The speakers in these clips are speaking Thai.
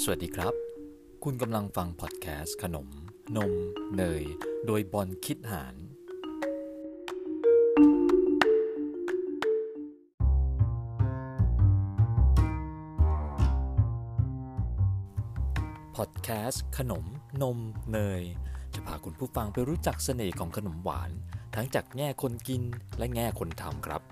สวัสดีครับ คุณกำลังฟังพอดแคสต์ขนม นม เนย โดยบอลคิดหาร พอดแคสต์ขนม นม เนย จะพาคุณผู้ฟังไปรู้จักเสน่ห์ของขนมหวาน ทั้งจากแง่คนกินและแง่คนทำครับ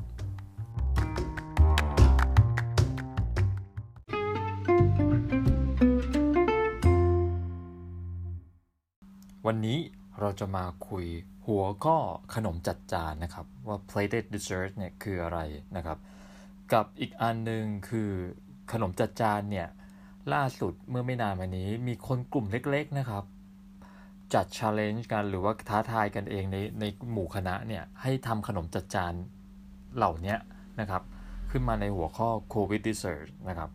นนี้เราจะมาคุยหัวข้อขนมจัดจานนะครับ ว่า plated dessert เนี่ยคืออะไรนะครับ กับอีกอันหนึ่งคือขนมจัดจานเนี่ย ล่าสุดเมื่อไม่นานมานี้มีคนกลุ่มเล็กๆนะครับ จัด challenge กันหรือว่าท้าทายกันเองในในหมู่คณะเนี่ยให้ทำขนมจัดจานเหล่านี้นะครับ ขึ้นมาในหัวข้อ covid dessert นะครับ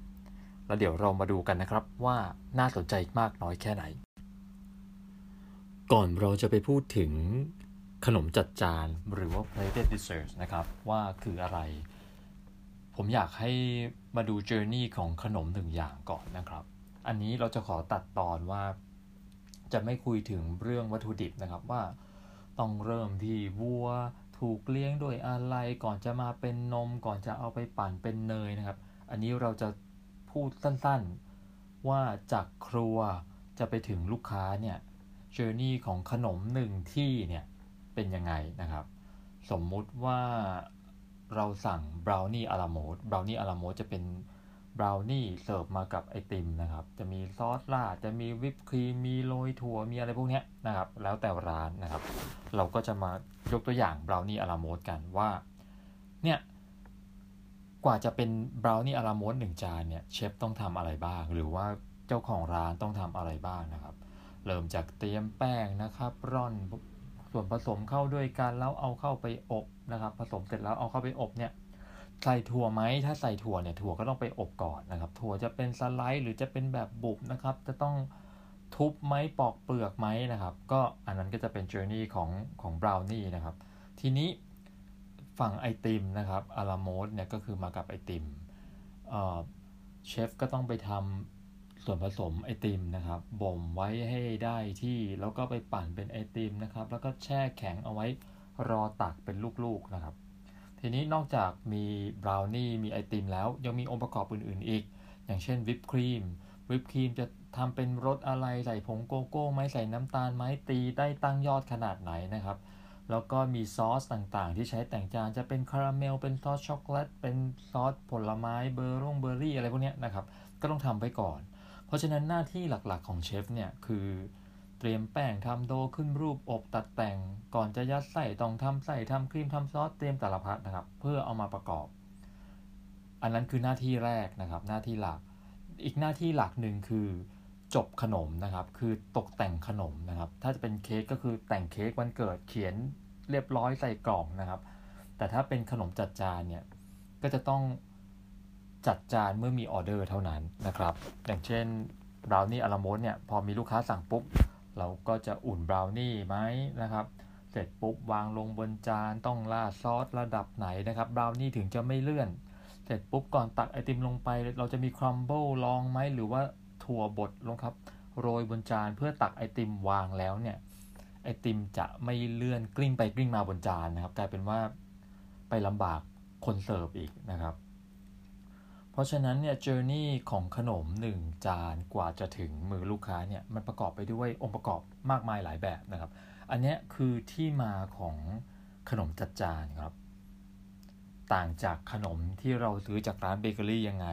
แล้วเดี๋ยวเรามาดูกันนะครับว่าน่าสนใจมากน้อยแค่ไหน ก่อนเราจะไปพูดถึงขนมจัดจานหรือว่า plated dessert นะครับ ว่าคืออะไร ผมอยากให้มาดู journey ของขนมหนึ่งอย่างก่อนนะครับ อันนี้เราจะขอตัดตอนว่า จะไม่คุยถึงเรื่องวัตถุดิบนะครับว่าต้องเริ่มที่วัวถูกเลี้ยงโดยอะไรก่อนจะมาเป็นนมก่อนจะเอาไปปั่นเป็นเนยนะครับ อันนี้เราจะพูดสั้นๆ ว่าจากครัวจะไปถึงลูกค้าเนี่ย journey ของขนมหนึ่งที่เนี่ยเป็นยังไงนะครับ สมมุติว่าเราสั่งบราวนี่อาราโมดบราวนี่อาราโมดจะเป็นบราวนี่เสิร์ฟมากับไอติมนะครับ จะมีซอสราดจะมีวิปครีม มีโรยถั่ว มีอะไรพวกนี้นะครับ แล้วแต่ร้านนะครับ เราก็จะมายกตัวอย่างบราวนี่อาราโมดกันว่า เนี่ย กว่าจะเป็นบราวนี่อาราโมดหนึ่งจานเนี่ย เชฟต้องทำอะไรบ้าง หรือว่าเจ้าของร้านต้องทำอะไรบ้างนะครับ เริ่มจากเตรียมแป้งนะครับ ร่อนส่วนผสมเข้าด้วยกันแล้วเอาเข้าไปอบนะครับ ผสมเสร็จแล้วเอาเข้าไปอบเนี่ยใส่ถั่วไหมถ้าใส่ถั่วเนี่ยถั่วก็ต้องไปอบก่อนนะครับ ถั่วจะเป็นสไลด์หรือจะเป็นแบบบุบนะครับ จะต้องทุบไหมปอกเปลือกไหมนะครับ ก็อันนั้นก็จะเป็น journey ของของบราวนี่นะครับ ทีนี้ฝั่งไอติมนะครับอาราโมดเนี่ยก็คือมากับไอติมเชฟก็ต้องไปทำ ส่วนผสมไอติมนะครับบ่มไว้ให้ได้ที่แล้วก็ไปปั่นเป็นไอติมนะครับ แล้วก็แช่แข็งเอาไว้รอตักเป็นลูกๆนะครับ ทีนี้นอกจากมีบราวนี่มีไอติมแล้วยังมีองค์ประกอบอื่นๆอีก อย่างเช่นวิปครีมวิปครีมจะทำเป็นรสอะไรใส่ผงโกโก้ไหมใส่น้ำตาลไหมตีได้ตั้งยอดขนาดไหนนะครับแล้วก็มีซอสต่างๆ ที่ใช้แต่งจานจะเป็นคาราเมล เป็นซอสช็อกโกแลต เป็นซอสผลไม้เบอร์รงเบอร์รี่อะไรพวกนี้นะครับ ก็ต้องทำไปก่อน เพราะฉะนั้นหน้าที่หลักๆของเชฟเนี่ยคือเตรียมแป้งทำโดขึ้นรูปอบตัดแต่ง ก่อนจะยัดใส่ต้องทำใส่ทำครีมทำซอสเตรียมแต่ละพัดนะครับ เพื่อเอามาประกอบ อันนั้นคือหน้าที่แรกนะครับ หน้าที่หลัก อีกหน้าที่หลักหนึ่งคือจบขนมนะครับ คือตกแต่งขนมนะครับ ถ้าจะเป็นเค้กก็คือแต่งเค้กวันเกิดเขียนเรียบร้อยใส่กล่องนะครับ แต่ถ้าเป็นขนมจัดจานเนี่ยก็จะต้อง จัดจานเมื่อมีออเดอร์เท่านั้นนะครับ อย่างเช่นบราวนี่อาราโมสเนี่ยพอมีลูกค้าสั่งปุ๊บ เราก็จะอุ่นบราวนี่ไหมนะครับ เสร็จปุ๊บวางลงบนจานต้องราซอสระดับไหนนะครับบราวนี่ถึงจะไม่เลื่อน เสร็จปุ๊บก่อนตักไอติมลงไป เราจะมีครัมเบิลลองไหมหรือว่าถั่วบดลงครับ โรยบนจานเพื่อตักไอติมวางแล้วเนี่ยไอติมจะไม่เลื่อนกลิ้งไปกลิ้งมาบนจานนะครับ กลายเป็นว่าไปลำบากคนเสิร์ฟอีกนะครับ เพราะฉะนั้นเนี่ยเจอร์นี่ของขนม 1 จานกว่าจะถึงมือลูกค้าเนี่ยมันประกอบไปด้วยองค์ประกอบมากมายหลายแบบนะครับ อันนี้คือที่มาของขนมจัดจานครับ ต่างจากขนมที่เราซื้อจากร้านเบเกอรี่ยังไง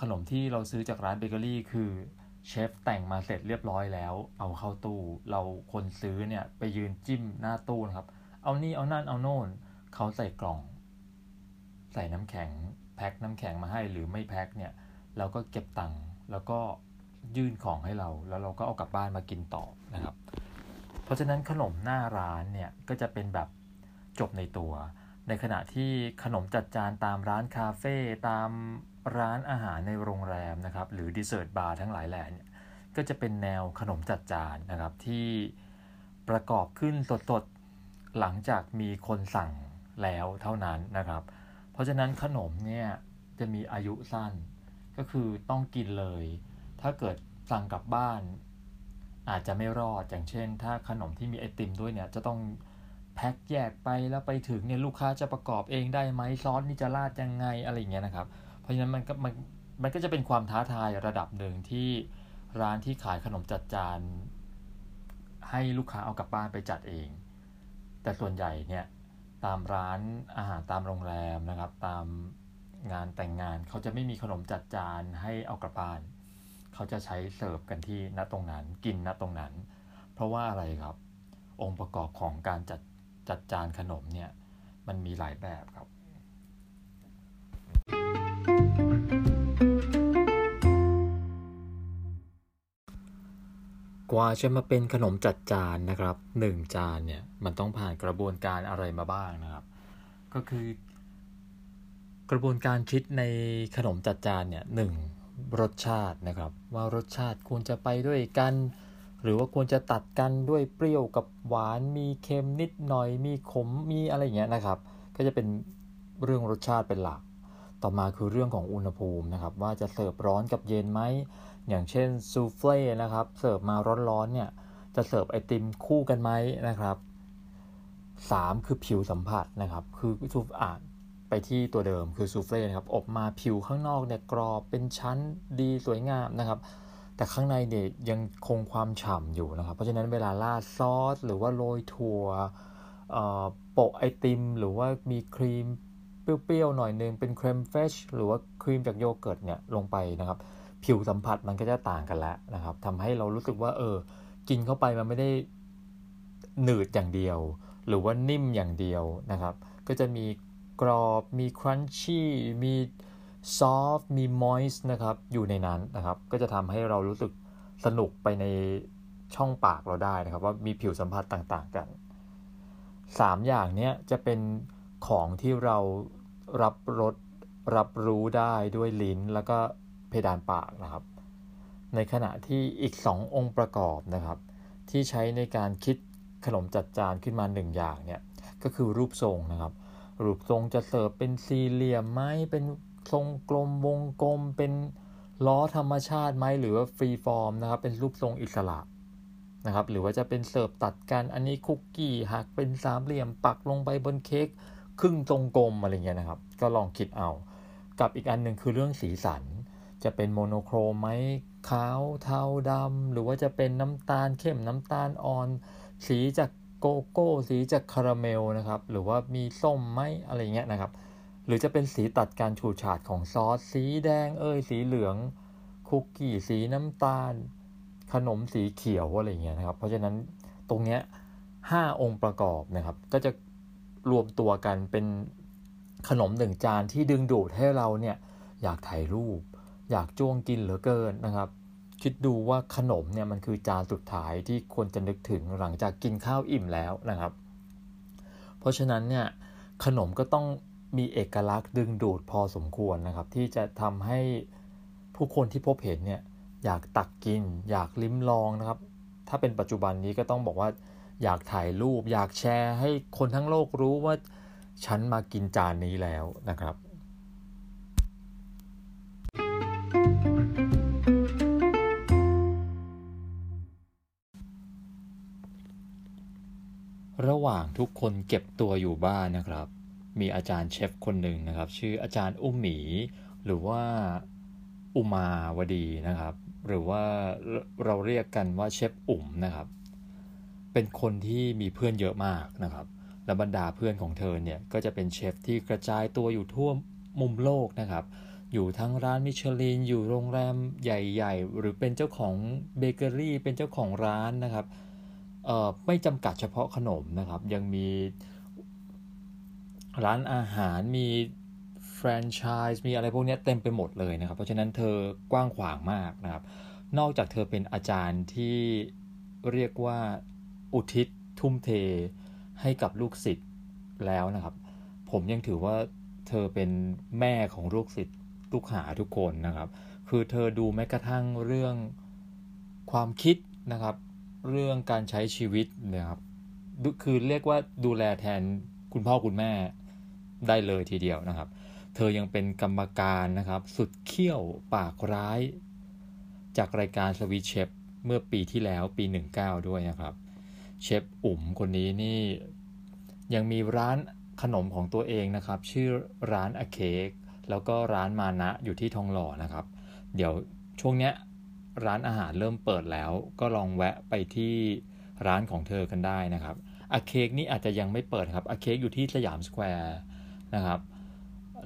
ขนมที่เราซื้อจากร้านเบเกอรี่คือเชฟแต่งมาเสร็จเรียบร้อยแล้ว เอาเข้าตู้ เราคนซื้อเนี่ยไปยืนจิ้มหน้าตู้นะครับ เอานี่เอานั่นเอาโน่นเขาใส่กล่อง ใส่น้ำแข็ง แพ็คน้ำแข็งมาให้หรือไม่แพ็คเนี่ยเราก็เก็บตังค์แล้วก็ยื่นของให้เราแล้วเราก็เอากลับบ้านมากินต่อนะครับ เพราะฉะนั้นขนมหน้าร้านเนี่ยก็จะเป็นแบบจบในตัว ในขณะที่ขนมจัดจานตามร้านคาเฟ่ตามร้านอาหารในโรงแรมนะครับหรือดิเซอร์ตบาร์ทั้งหลายแหล่เนี่ยก็จะเป็นแนวขนมจัดจานนะครับที่ประกอบขึ้นสดๆหลังจากมีคนสั่งแล้วเท่านั้นนะครับ เพราะฉะนั้นขนมเนี่ยจะมีอายุสั้น ก็คือต้องกินเลย ถ้าเกิดสั่งกลับบ้าน อาจจะไม่รอดอย่างเช่น ถ้าขนมที่มีไอติมด้วยเนี่ยจะต้องแพ็คแยกไปแล้วไปถึงเนี่ยลูกค้าจะประกอบเองได้ไหมซอสนี่จะราดยังไงอะไรอย่างเงี้ยนะครับ เพราะฉะนั้นมันก็มันมันก็จะเป็นความท้าทายระดับหนึ่งที่ร้านที่ขายขนมจัดจานให้ลูกค้าเอากลับบ้านไปจัดเอง แต่ส่วนใหญ่เนี่ย ตามร้านอาหารตามโรงแรมนะครับ ตามงานแต่งงานเขาจะไม่มีขนมจัดจานให้เอากลับบ้าน เขาจะใช้เสิร์ฟกันที่ณตรงนั้นกินณตรงนั้น เพราะว่าอะไรครับ องค์ประกอบของการจัดจัดจานขนมเนี่ยมันมีหลายแบบครับ กว่าจะมาเป็นขนมจัดจานนะครับหนึ่งจานเนี่ยมันต้องผ่านกระบวนการอะไรมาบ้างนะครับ ก็คือกระบวนการคิดในขนมจัดจานเนี่ยหนึ่งรสชาตินะครับ ว่ารสชาติควรจะไปด้วยกัน หรือว่าควรจะตัดกันด้วยเปรี้ยวกับหวานมีเค็มนิดหน่อยมีขมมีอะไรอย่างเงี้ยนะครับ ก็จะเป็นเรื่องรสชาติเป็นหลัก ต่อมาคือเรื่องของอุณหภูมินะครับ ว่าจะเสิร์ฟร้อนกับเย็นไหม อย่างเช่นซูเฟ่นะครับเสิร์ฟมาร้อนๆเนี่ยจะเสิร์ฟไอติมคู่กันไหมนะครับ3คือผิวสัมผัสนะครับ คือซูอ่านไปที่ตัวเดิมคือ soufflé นะครับอบมาผิวข้างนอกเนี่ยกรอบเป็นชั้นดีสวยงามนะครับ แต่ข้างในเนี่ยยังคงความฉ่ำอยู่นะครับ เพราะฉะนั้นเวลาราดซอส หรือว่าโรยถั่วโปะไอติม หรือว่ามีครีมเปรี้ยวๆหน่อยนึงเป็น crème fraîche หรือว่าครีมจากโยเกิร์ตเนี่ยลงไปนะครับ ผิวสัมผัสมันก็จะต่างกันแล้วนะครับทำให้เรารู้สึกว่า เออ กินเข้าไปมันไม่ได้หนืดอย่างเดียว หรือว่านิ่มอย่างเดียวนะครับ ก็จะมีกรอบมีครันชี่มีซอฟมีมอยส์นะครับอยู่ในนั้นนะครับ ก็จะทำให้เรารู้สึกสนุกไปในช่องปากเราได้นะครับ ว่ามีผิวสัมผัสต่างๆกัน 3 อย่างนี้จะเป็นของที่เรารับรสรับรู้ได้ด้วยลิ้นแล้วก็ เพดานปากนะครับ ในขณะที่อีก 2 องค์ประกอบนะครับ ที่ใช้ในการคิดขนมจัดจานขึ้นมา 1 อย่างเนี่ยก็คือรูปทรงนะครับ รูปทรงจะเสิร์ฟเป็นสี่เหลี่ยมไหมเป็นทรงกลมวงกลม เป็นล้อธรรมชาติไหมหรือว่า free form นะครับ เป็นรูปทรงอิสระนะครับหรือว่าจะเป็นเสิร์ฟตัดกันอันนี้คุกกี้หักเป็นสามเหลี่ยมปักลงไปบนเค้กครึ่งทรงกลมอะไรเงี้ยนะครับ ก็ลองคิดเอา กับอีกอันหนึ่งคือเรื่องสีสัน จะเป็นโมโนโครมไหมขาวเทาดำ หรือว่าจะเป็นน้ำตาลเข้มน้ำตาลอ่อน สีจากโกโก้สีจากคาราเมลนะครับ หรือว่ามีส้มไหมอะไรเงี้ยนะครับ หรือจะเป็นสีตัดการฉูดฉาดของซอส สีแดงเอ้ยสีเหลืองคุกกี้สีน้ำตาล ขนมสีเขียวอะไรเงี้ยนะครับ เพราะฉะนั้นตรงเนี้ยห้าองค์ประกอบนะครับ ก็จะรวมตัวกันเป็นขนมหนึ่งจานที่ดึงดูดให้เราเนี่ยอยากถ่ายรูป อยากจ้วงกินเหลือเกินนะครับ คิดดูว่าขนมเนี่ยมันคือจานสุดท้ายที่ควรจะนึกถึงหลังจากกินข้าวอิ่มแล้วนะครับ เพราะฉะนั้นเนี่ยขนมก็ต้องมีเอกลักษณ์ดึงดูดพอสมควรนะครับ ที่จะทำให้ผู้คนที่พบเห็นเนี่ยอยากตักกิน อยากลิ้มลองนะครับ ถ้าเป็นปัจจุบันนี้ก็ต้องบอกว่าอยากถ่ายรูป อยากแชร์ให้คนทั้งโลกรู้ว่าฉันมากินจานนี้แล้วนะครับ ระหว่างทุกคนเก็บตัวอยู่บ้านนะครับ มีอาจารย์เชฟคนหนึ่งนะครับ ชื่ออาจารย์อุ้มหมี หรือว่าอุมาวดีนะครับ หรือว่าเราเรียกกันว่าเชฟอุ่มนะครับ เป็นคนที่มีเพื่อนเยอะมากนะครับและบรรดาเพื่อนของเธอเนี่ยก็จะเป็นเชฟที่กระจายตัวอยู่ทั่วมุมโลกนะครับ อยู่ทั้งร้านมิชลิน อยู่โรงแรมใหญ่ ๆ หรือเป็นเจ้าของเบเกอรี่ เป็นเจ้าของร้านนะครับ ไม่จำกัดเฉพาะขนมนะครับ ยังมีร้านอาหารมีแฟรนไชส์มีอะไรพวกนี้เต็มไปหมดเลยนะครับ เพราะฉะนั้นเธอกว้างขวางมากนะครับ นอกจากเธอเป็นอาจารย์ที่เรียกว่าอุทิศทุ่มเทให้กับลูกศิษย์แล้วนะครับ ผมยังถือว่าเธอเป็นแม่ของลูกศิษย์ลูกหาทุกคนนะครับ คือเธอดูแม้กระทั่งเรื่องความคิดนะครับ เรื่องการใช้ชีวิตนะครับคือเรียกว่าดูแลแทนคุณพ่อคุณแม่ได้เลยทีเดียวนะครับ เธอยังเป็นกรรมการนะครับ สุดเขี้ยวปากร้าย จากรายการสวิตเชฟเมื่อปีที่แล้วปี 19 ด้วยนะครับ เชฟอุ๋มคนนี้นี่ยังมีร้านขนมของตัวเองนะครับ ชื่อร้านอเค้กแล้วก็ร้านมานะอยู่ที่ทองหล่อนะครับ เดี๋ยวช่วงเนี้ย ร้านอาหารเริ่มเปิดแล้ว ก็ลองแวะไปที่ร้านของเธอกันได้นะครับอาเค้กนี่อาจจะยังไม่เปิดครับอาเค้กอยู่ที่สยามสแควร์นะครับ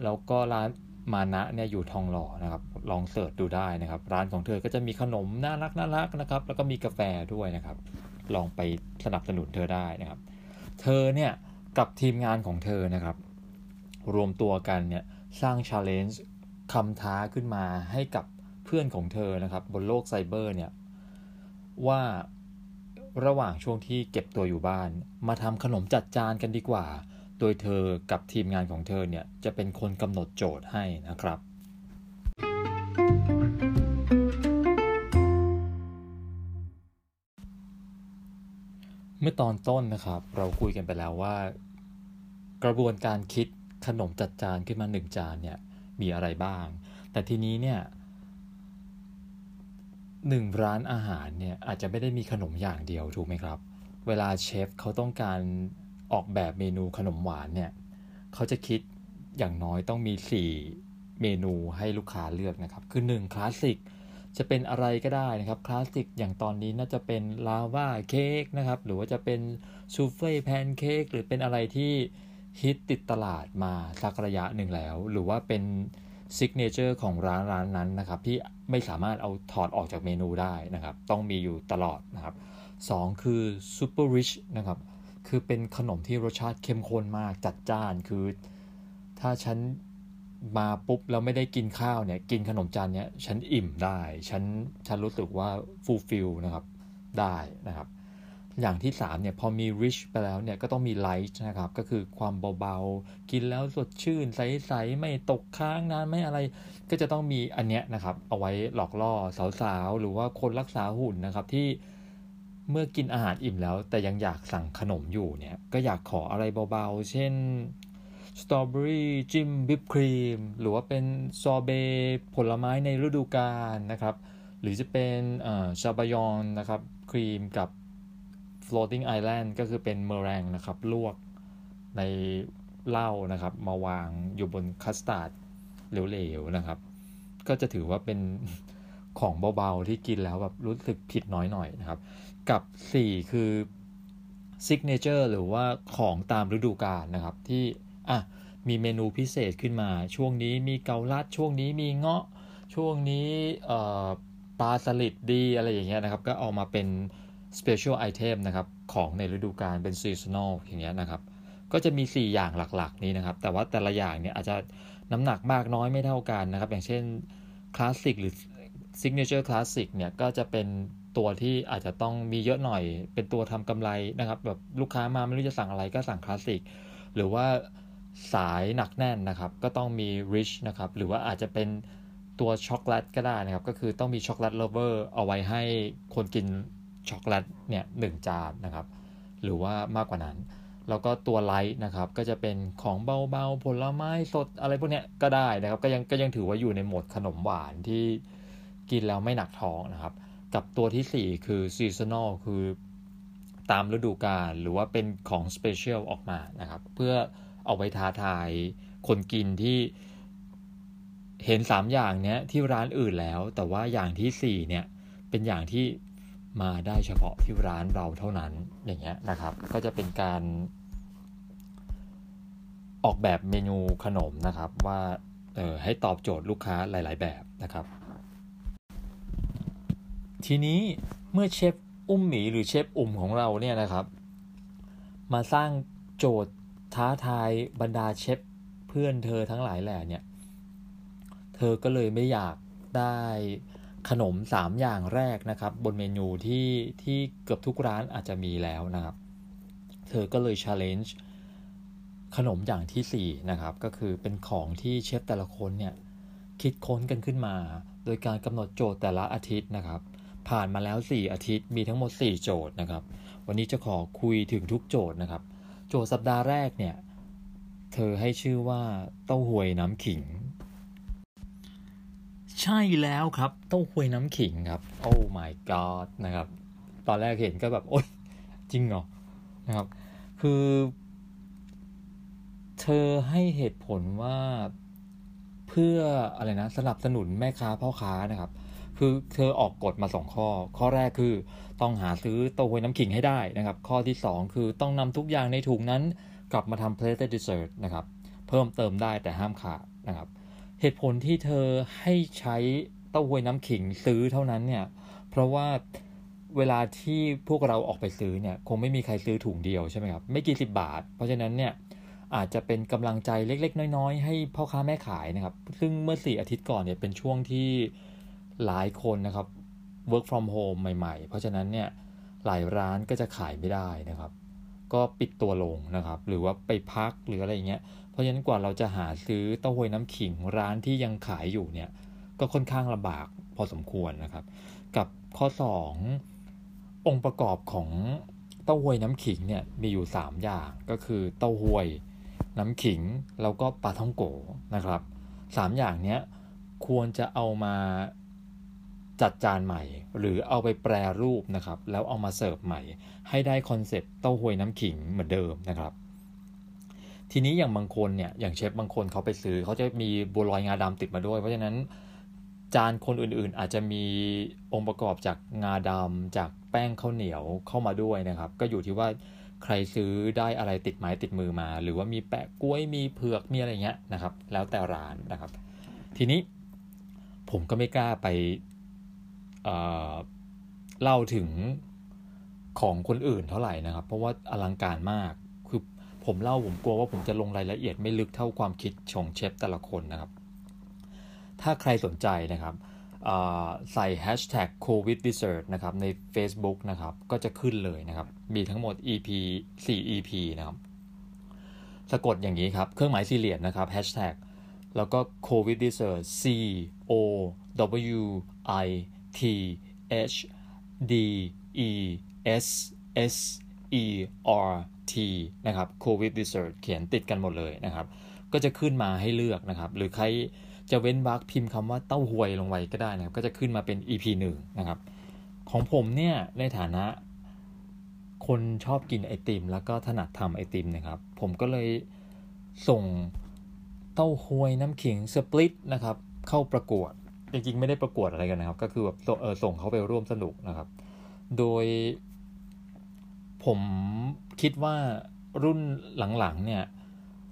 แล้วก็ร้านมานะเนี่ยอยู่ทองหล่อนะครับ ลองเสิร์ชดูได้นะครับ ร้านของเธอก็จะมีขนมน่ารักน่ารักนะครับ แล้วก็มีกาแฟด้วยนะครับ ลองไปสนับสนุนเธอได้นะครับ เธอเนี่ยกับทีมงานของเธอนะครับ รวมตัวกันเนี่ยสร้างชาเลนจ์คำท้าขึ้นมาให้กับ พื่อนของเธอนะครับ บนโลกไซเบอร์เนี่ยว่าระหว่างช่วงที่เก็บตัวอยู่บ้าน มาทำขนมจัดจานกันดีกว่า โดยเธอกับทีมงานของเธอเนี่ยจะเป็นคนกำหนดโจทย์ให้นะครับ เมื่อตอนต้นนะครับ เราคุยกันไปแล้วว่า กระบวนการคิดขนมจัดจานขึ้นมาหนึ่งจานเนี่ยมีอะไรบ้าง แต่ทีนี้เนี่ย หนึ่งร้านอาหารเนี่ยอาจจะไม่ได้มีขนมอย่างเดียวถูกไหมครับ เวลาเชฟเขาต้องการออกแบบเมนูขนมหวานเนี่ยเขาจะคิดอย่างน้อยต้องมี 4 เมนูให้ลูกค้าเลือกนะครับ คือ 1 คลาสสิกจะเป็นอะไรก็ได้นะครับ คลาสสิกอย่างตอนนี้น่าจะเป็นลาวาเค้กนะครับ หรือว่าจะเป็นsoufflé pancake หรือเป็นอะไรที่ฮิตติดตลาดมาสักระยะหนึ่งแล้ว หรือว่าเป็น signature ของร้านร้านนั้นนะครับที่ไม่สามารถเอาถอดออกจากเมนูได้นะครับ ต้องมีอยู่ตลอดนะครับ 2 คือ super rich นะครับ คือเป็นขนมที่รสชาติเข้มข้นมากจัดจ้านคือ ถ้าฉันมาปุ๊บแล้วไม่ได้กินข้าวเนี่ย กินขนมจานเนี้ยฉันอิ่มได้ ฉันฉันรู้สึกว่าfulfill นะครับได้นะครับ อย่างที่3เนี่ยพอมี rich ไปแล้วเนี่ย ก็ต้องมี light นะครับ ก็คือความเบาๆ กินแล้วสดชื่น ใส ๆ ไม่ตกค้างนานไม่อะไร ก็จะต้องมีอันเนี้ยนะครับ เอาไว้หลอกล่อสาวๆ หรือว่าคนรักษาหุ่นนะครับที่เมื่อกินอาหารอิ่มแล้ว แต่ยังอยากสั่งขนมอยู่เนี่ย ก็อยากขออะไรเบาๆ เช่นสตรอเบอรี่จิ้ม whipped cream หรือว่าเป็นซอเบผลไม้ในฤดูกาลนะครับ หรือจะเป็น sabayon นะครับครีมกับ floating island ก็คือเป็นเมอแรงนะครับ ลวกในเหล้านะครับ มาวางอยู่บนคัสตาร์ดเหลวๆนะครับ ก็จะถือว่าเป็นของเบาๆ ที่กินแล้วแบบรู้สึกผิดน้อยหน่อยนะครับ กับ 4 คือ signature หรือว่าของตามฤดูกาลนะครับ ที่อะมีเมนูพิเศษขึ้นมา ช่วงนี้มีเกาลัด ช่วงนี้มีเงาะ ช่วงนี้ปลาสลิดดีอะไรอย่างเงี้ยนะครับ ก็เอามาเป็น special item นะครับของในฤดูกาลเป็น seasonal อย่างเงี้ยนะครับ ก็จะมี 4 อย่างหลักๆ นี้นะครับ แต่ว่าแต่ละอย่างเนี่ยอาจจะน้ำหนักมากน้อยไม่เท่ากันนะครับ อย่างเช่นคลาสสิกหรือ signature classic เนี่ยก็จะเป็นตัวที่อาจจะต้องมีเยอะหน่อย เป็นตัวทำกำไรนะครับ แบบลูกค้ามาไม่รู้จะสั่งอะไรก็สั่งคลาสสิกหรือว่าสายหนักแน่นนะครับ ก็ต้องมี rich นะครับ หรือว่าอาจจะเป็นตัวช็อกโกแลตก็ได้นะครับ ก็คือต้องมี chocolate lover เอาไว้ให้คนกิน ช็อกโกแลตเนี่ยหจานนะครับ หรือว่ามากกว่านั้น แล้วก็ตัว light นะครับ ก็จะเป็นของเบาๆ ผลไม้สดอะไรพวกเนี้ยก็ได้นะครับ ก็ยังก็ยังถือว่าอยู่ในโหมดขนมหวานที่กินแล้วไม่หนักท้องนะครับ กับตัวที่ 4 คือ seasonal คือตามฤดูกาลหรือว่าเป็นของ special ออกมานะครับ เพื่อเอาไว้ท้าทายคนกินที่เห็น 3 อย่างเนี้ยที่ร้านอื่นแล้ว แต่ว่าอย่างที่ 4 เนี่ย เป็นอย่างที่ มาได้เฉพาะที่ร้านเราเท่านั้นอย่างเงี้ยนะครับ ก็จะเป็นการออกแบบเมนูขนมนะครับว่าเออให้ตอบโจทย์ลูกค้าหลาย ๆ แบบนะครับ ทีนี้เมื่อเชฟอุ้มหมีหรือเชฟอุ่มของเราเนี่ยนะครับ มาสร้างโจทย์ท้าทายบรรดาเชฟเพื่อนเธอทั้งหลายแหล่เนี่ย เธอก็เลยไม่อยากได้ ขนม 3 อย่างแรกนะครับ บนเมนูที่ที่เกือบทุกร้านอาจจะมีแล้วนะครับ เธอก็เลย challenge ขนมอย่างที่ 4 นะครับ ก็คือเป็นของที่เชฟแต่ละคนเนี่ย คิดค้นกันขึ้นมา โดยการกำหนดโจทย์แต่ละอาทิตย์นะครับ ผ่านมาแล้ว 4 อาทิตย์มีทั้งหมด 4 โจทย์นะครับ วันนี้จะขอคุยถึงทุกโจทย์นะครับ โจทย์สัปดาห์แรกเนี่ย เธอให้ชื่อว่าเต้าหวยน้ำขิง ใช่แล้วครับเต้าหวยน้ำขิงครับโอ้ my god นะครับ ตอนแรกเห็นก็แบบโอ๊ยจริงเหรอนะครับ คือ เธอให้เหตุผลว่าเพื่ออะไรนะสนับสนุนแม่ค้าพ่อค้านะครับ คือเธอออกกฎมาสองข้อ ข้อแรกคือต้องหาซื้อเต้าหวยน้ำขิงให้ได้นะครับ ข้อที่สองคือต้องนำทุกอย่างในถุงนั้น กลับมาทำ plated dessert นะครับ เพิ่มเติมได้แต่ห้ามขาดนะครับ เหตุผลที่เธอให้ใช้เต้าหวยน้ำขิงซื้อเท่านั้นเนี่ย เพราะว่าเวลาที่พวกเราออกไปซื้อเนี่ย คงไม่มีใครซื้อถุงเดียวใช่ไหมครับ ไม่กี่สิบบาท เพราะฉะนั้นเนี่ยอาจจะเป็นกำลังใจเล็ก ๆ น้อยๆ ให้พ่อค้าแม่ขายนะครับ ซึ่งเมื่อสี่อาทิตย์ก่อนเนี่ยเป็นช่วงที่หลายคนนะครับ work from home ใหม่ ๆ เพราะฉะนั้นเนี่ยหลายร้านก็จะขายไม่ได้นะครับ ก็ปิดตัวลงนะครับ หรือว่าไปพักหรืออะไรเงี้ย เพราะฉะนั้นกว่าเราจะหาซื้อเต้าหวยน้ำขิงร้านที่ยังขายอยู่เนี่ยก็ค่อนข้างลำบากพอสมควรนะครับ กับข้อ 2 องค์ประกอบของเต้าหวยน้ำขิงเนี่ยมีอยู่ 3 อย่างก็คือเต้าหวยน้ำขิงแล้วก็ปลาท่องโกนะครับสามอย่างเนี้ยควรจะเอามาจัดจานใหม่ หรือเอาไปแปรรูปนะครับ แล้วเอามาเสิร์ฟใหม่ ให้ได้คอนเซปต์เต้าหวยน้ำขิงเหมือนเดิมนะครับ ทีนี้อย่างบางคนเนี่ยอย่างเชฟบางคนเขาไปซื้อเขาจะมีบัวลอยงาดำติดมาด้วย เพราะฉะนั้นจานคนอื่นๆ อาจจะมีองค์ประกอบจากงาดำจากแป้งข้าวเหนียวเข้ามาด้วยนะครับ ก็อยู่ที่ว่าใครซื้อได้อะไรติดไม้ติดมือมา หรือว่ามีแปะกล้วยมีเผือกมีอะไรเงี้ยนะครับ แล้วแต่ร้านนะครับ ทีนี้ผมก็ไม่กล้าไปเเล่าถึงของคนอื่นเท่าไหร่นะครับ เพราะว่าอลังการมาก ผมเล่าผมกลัวว่าผมจะลงรายละเอียดไม่ลึกเท่าความคิดของเชฟแต่ละคนนะครับ ถ้าใครสนใจนะครับใส่ hashtag covid research นะครับใน Facebook นะครับก็จะขึ้นเลยนะครับ มีทั้งหมด EP 4 EP นะครับ สะกดอย่างนี้ครับ เครื่องหมายสี่เหลี่ยมนะครับ hashtag แล้วก็ covid research C O W I T H D E S S E R T นะครับ covid research เขียนติดกันหมดเลยนะครับ ก็จะขึ้นมาให้เลือกนะครับ หรือใครจะเว้นวรรคพิมพ์คำว่าเต้าหวยลงไว้ก็ได้นะครับ ก็จะขึ้นมาเป็น EP 1นะครับ ของผมเนี่ยในฐานะคนชอบกินไอติม แล้วก็ถนัดทำไอติมนะครับ ผมก็เลยส่งเต้าหวยน้ำขิงสปลิตนะครับ เข้าประกวดจริงๆไม่ได้ประกวดอะไรกันนะครับ ก็คือแบบเออส่งเขาไปร่วมสนุกนะครับ โดย ผมคิดว่ารุ่นหลังๆเนี่ย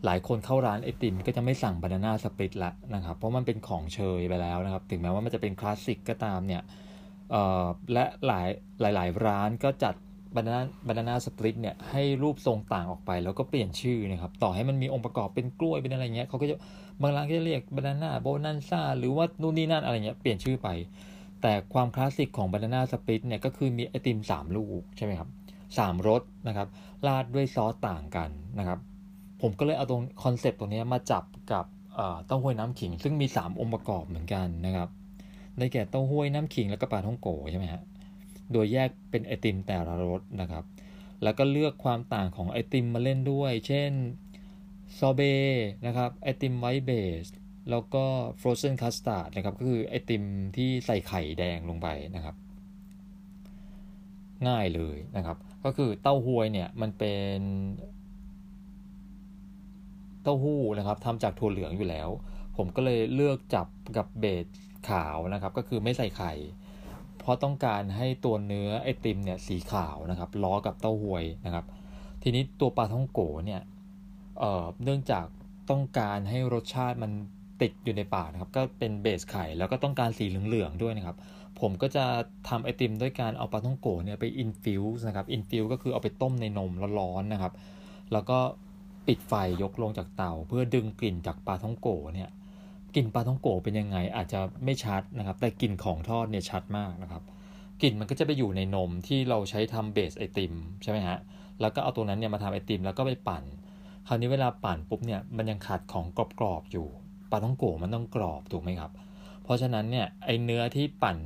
หลายคนเข้าร้านไอติมก็จะไม่สั่งบานาน่าสปริตละนะครับ เพราะมันเป็นของเชยไปแล้วนะครับ ถึงแม้ว่ามันจะเป็นคลาสสิกก็ตามเนี่ยและหลายหลายร้านก็จัดบานาน่าบานาน่าสปริตเนี่ยให้รูปทรงต่างออกไป แล้วก็เปลี่ยนชื่อนะครับ ต่อให้มันมีองค์ประกอบเป็นกล้วยเป็นอะไรเงี้ยเขาก็จะบางร้านก็จะเรียก banana bonanza หรือว่านู่นนี่นั่นอะไรเงี้ยเปลี่ยนชื่อไป แต่ความคลาสสิกของ banana split เนี่ยก็คือมีไอติม3 ลูกใช่ไหมครับ สามรสนะครับราดด้วยซอสต่างกันนะครับผมก็เลยเอาตรง concept ตรงนี้มาจับกับเต้าหู้น้ำขิง ซึ่งมี 3 องค์ประกอบเหมือนกันนะครับได้แก่เต้าหู้น้ำขิงแล้วก็ปาท่องโก๋ใช่ไหมฮะโดยแยกเป็นไอติมแต่ละรสนะครับ แล้วก็เลือกความต่างของไอติมมาเล่นด้วย เช่นซอเบนะครับไอติม white base แล้วก็ frozen custard นะครับก็คือไอติมที่ใส่ไข่แดงลงไปนะครับ ง่ายเลยนะครับ ก็คือเต้าหวยเนี่ยมันเป็นเต้าหู้นะครับทำจากถั่วเหลืองอยู่แล้ว ผมก็เลยเลือกจับกับ base ขาวนะครับ ก็คือไม่ใส่ไข่ เพราะต้องการให้ตัวเนื้อไอติมเนี่ยสีขาวนะครับล้อกับเต้าหวยนะครับ ทีนี้ตัวปาท่องโก๋เนี่ยเนื่องจากต้องการให้รสชาติมันติดอยู่ในปากนะครับ ก็เป็น base ไข่แล้วก็ต้องการสีเหลืองๆด้วยนะครับ ผมก็จะทำไอติมด้วยการเอาปาท่องโก๋เนี่ยไป infuse นะครับ infuse ก็คือเอาไปต้มในนมร้อนๆนะครับ แล้วก็ปิดไฟยกลงจากเตา เพื่อดึงกลิ่นจากปาท่องโก๋เนี่ยกลิ่นปาท่องโก๋เป็นยังไงอาจจะไม่ชัดนะครับ แต่กลิ่นของทอดเนี่ยชัดมากนะครับกลิ่นมันก็จะไปอยู่ในนมที่เราใช้ทำเบสไอติมใช่ไหมฮะแล้วก็เอาตัวนั้นเนี่ยมาทำไอติมแล้วก็ไปปั่น คราวนี้เวลาปั่นปุ๊บเนี่ยมันยังขาดของกรอบๆอยู่ปลาท่องโกมันต้องกรอบถูกไหมครับ เพราะฉะนั้นเนี่ยไอเนื้อที่ปั่น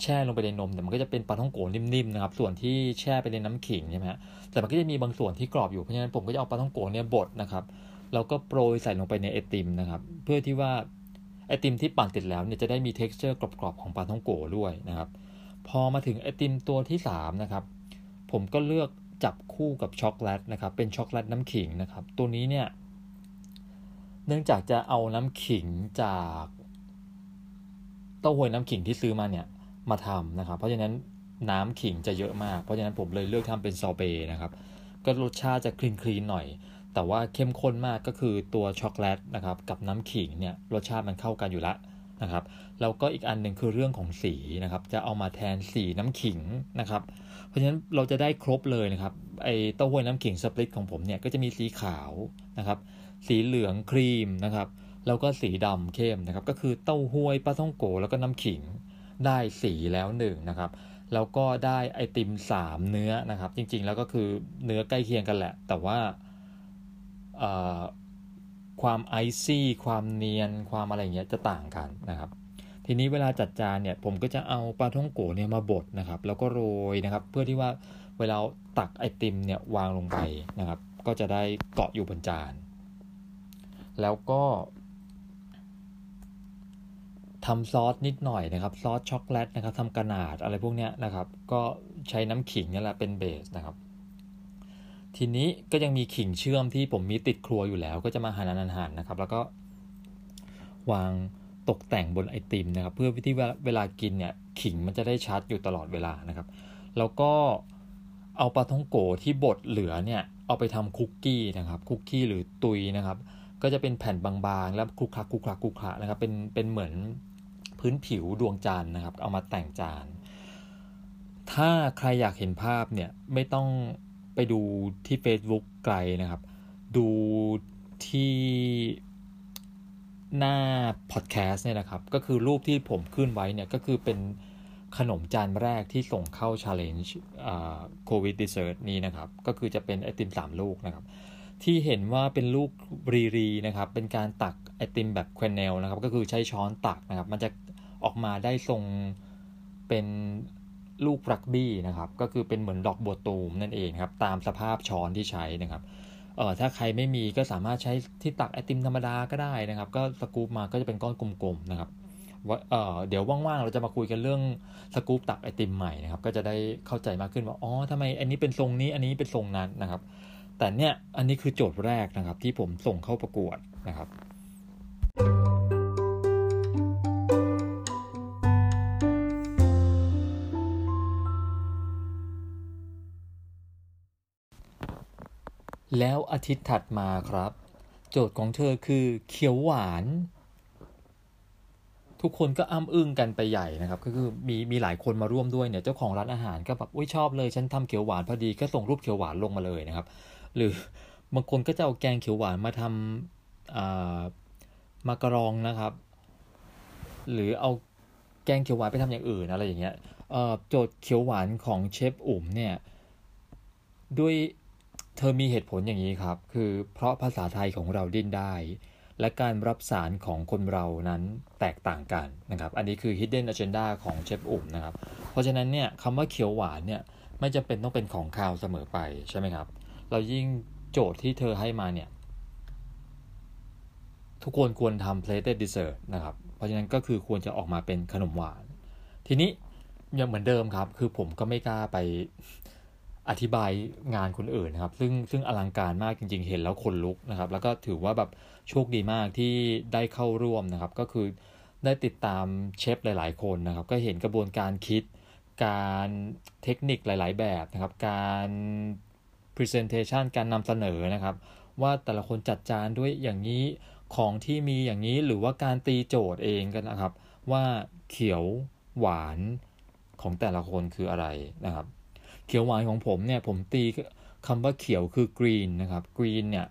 แช่ลงไปในนมแต่มันก็จะเป็นปลาท่องโกนิ่มๆนะครับส่วนที่แช่ไปในน้ำขิงใช่ไหมฮะแต่มันก็จะมีบางส่วนที่กรอบอยู่เพราะฉะนั้นผมก็จะเอาปลาท่องโกเนี่ยบดนะครับแล้วก็โปรยใส่ลงไปในไอติมนะครับ เพื่อที่ว่าไอติมที่ปั่นติดแล้วเนี่ยจะได้มี t e x t อร์กรอบๆของปลาท่องโกด้วยนะครับ พอมาถึงไอติมตัวที่3นะครับผมก็เลือกจับคู่กับช็อกโกแลตนะครับ เป็นช็อกโกแลตน้ำขิงนะครับ ตัวนี้เนี่ย เนื่องจากจะเอาน้ำขิงจาก เต้าหวยน้ำขิงที่ซื้อมาเนี่ยมาทำนะครับ เพราะฉะนั้นน้ำขิงจะเยอะมาก เพราะฉะนั้นผมเลยเลือกทำเป็นซอเบนะครับ ก็รสชาติจะคลีนคลีนหน่อย แต่ว่าเข้มข้นมากก็คือตัวช็อกโกแลตนะครับกับน้ำขิงเนี่ยรสชาติมันเข้ากันอยู่ล้วนะครับแล้วก็อีกอันหนึ่งคือเรื่องของสีนะครับ จะเอามาแทนสีน้ำขิงนะครับ เพราะฉะนั้นเราจะได้ครบเลยนะครับไอเต้าหวยน้ำขิงสปริตของผมเนี่ยก็จะมีสีขาวนะครับ สีเหลืองครีมนะครับ แล้วก็สีดำเข้มนะครับ ก็คือเต้าหวยปลาท่องโกแล้วก็น้ำขิงได้สีแล้วหนึ่งนะครับ แล้วก็ได้ไอติมสามเนื้อนะครับ จริง ๆ แล้วก็คือเนื้อใกล้เคียงกันแหละ แต่ว่าความไอซี่ ความเนียน ความอะไรเงี้ยจะต่างกันนะครับ ทีนี้เวลาจัดจานเนี่ยผมก็จะเอาปลาท่องโกเนี่ยมาบดนะครับ แล้วก็โรยนะครับ เพื่อที่ว่าเวลาตักไอติมเนี่ยวางลงไปนะครับ ก็จะได้เกาะอยู่บนจาน แล้วก็ ทำซอสนิดหน่อยนะครับซอสช็อกโกแลตนะครับทำกระนาดอะไรพวกนี้นะครับ ก็ใช้น้ำขิงนี่แหละเป็นเบสนะครับ ทีนี้ก็ยังมีขิงเชื่อมที่ผมมีติดครัวอยู่แล้ว ก็จะมาหั่นหั่นนะครับ แล้วก็วางตกแต่งบนไอติมนะครับ เพื่อที่เวลากินเนี่ยขิงมันจะได้ชัดอยู่ตลอดเวลานะครับ แล้วก็เอาปลาท่องโกที่บดเหลือเนี่ยเอาไปทำคุกกี้นะครับคุกกี้หรือตุยนะครับ ก็จะเป็นแผ่นบางๆ แล้วคลุกคลักคลุกคลักคลุกคลักนะครับเป็นเป็นเหมือน พื้นผิวดวงจันทร์นะครับ เอามาแต่งจาน ถ้าใครอยากเห็นภาพเนี่ยไม่ต้องไปดูที่ Facebook ไกลนะครับ ดูที่หน้าพอดแคสต์เนี่ยนะครับ ก็คือรูปที่ผมขึ้นไว้เนี่ยก็คือเป็นขนมจานแรกที่ส่งเข้า Challenge โควิดดิเซอร์ตนี้นะครับ ก็คือจะเป็นไอติม3ลูกนะครับ ที่เห็นว่าเป็นลูกรีรีนะครับ เป็นการตักไอติมแบบแควเนลนะครับ ก็คือใช้ช้อนตักนะครับ มันจะ ออกมาได้ทรงเป็นลูกรักบี้นะครับ ก็คือเป็นเหมือนดอกบัวตูมนั่นเองครับ ตามสภาพช้อนที่ใช้นะครับเออถ้าใครไม่มีก็สามารถใช้ที่ตักไอติมธรรมดาก็ได้นะครับ ก็สกูปมาก็จะเป็นก้อนกลมๆนะครับว่าเออเดี๋ยวว่างๆเราจะมาคุยกันเรื่องสกูปตักไอติมใหม่นะครับ ก็จะได้เข้าใจมากขึ้นว่าอ๋อทำไมอันนี้เป็นทรงนี้อันนี้เป็นทรงนั้นนะครับ แต่เนี่ยอันนี้คือโจทย์แรกนะครับ ที่ผมส่งเข้าประกวดนะครับ แล้วอาทิตย์ถัดมาครับ โจทย์ของเธอคือเขียวหวาน ทุกคนก็อ้ำอึ้งกันไปใหญ่นะครับ ก็คือมีมีหลายคนมาร่วมด้วยเนี่ยเจ้าของร้านอาหารก็แบบอุ้ยชอบเลย ฉันทำเขียวหวานพอดีก็ส่งรูปเขียวหวานลงมาเลยนะครับ หรือบางคนก็จะเอาแกงเขียวหวานมาทำมากรองนะครับ หรือเอาแกงเขียวหวานไปทำอย่างอื่นอะไรอย่างเงี้ยโจทย์เขียวหวานของเชฟอุ๋มเนี่ยด้วย เธอมีเหตุผลอย่างนี้ครับ คือเพราะภาษาไทยของเราดิ้นได้ และการรับสารของคนเรานั้นแตกต่างกันนะครับ อันนี้คือ hidden agenda ของเชฟอุ่มนะครับ เพราะฉะนั้นเนี่ยคำว่าเขียวหวานเนี่ยไม่จำเป็นต้องเป็นของคาวเสมอไปใช่ไหมครับ เรายิ่งโจทย์ที่เธอให้มาเนี่ยทุกคนควรทำ plated dessert นะครับ เพราะฉะนั้นก็คือควรจะออกมาเป็นขนมหวาน ทีนี้ยังเหมือนเดิมครับ คือผมก็ไม่กล้าไป อธิบายงานคนอื่นนะครับ ซึ่งซึ่งอลังการมากจริง ๆ เห็นแล้วคนลุกนะครับ แล้วก็ถือว่าแบบโชคดีมากที่ได้เข้าร่วมนะครับ ก็คือได้ติดตามเชฟหลาย ๆ คนนะครับ ก็เห็นกระบวนการคิด การเทคนิคหลาย ๆ แบบนะครับ การ presentation การนำเสนอนะครับ ว่าแต่ละคนจัดจานด้วยอย่างนี้ของที่มีอย่างนี้หรือว่าการตีโจทย์เองกันนะครับ ว่าเขียวหวานของแต่ละคนคืออะไรนะครับ เขียวหวานของผมเนี่ยผมตีคำว่าเขียวคือกรีนนะครับกรีนเนี่ย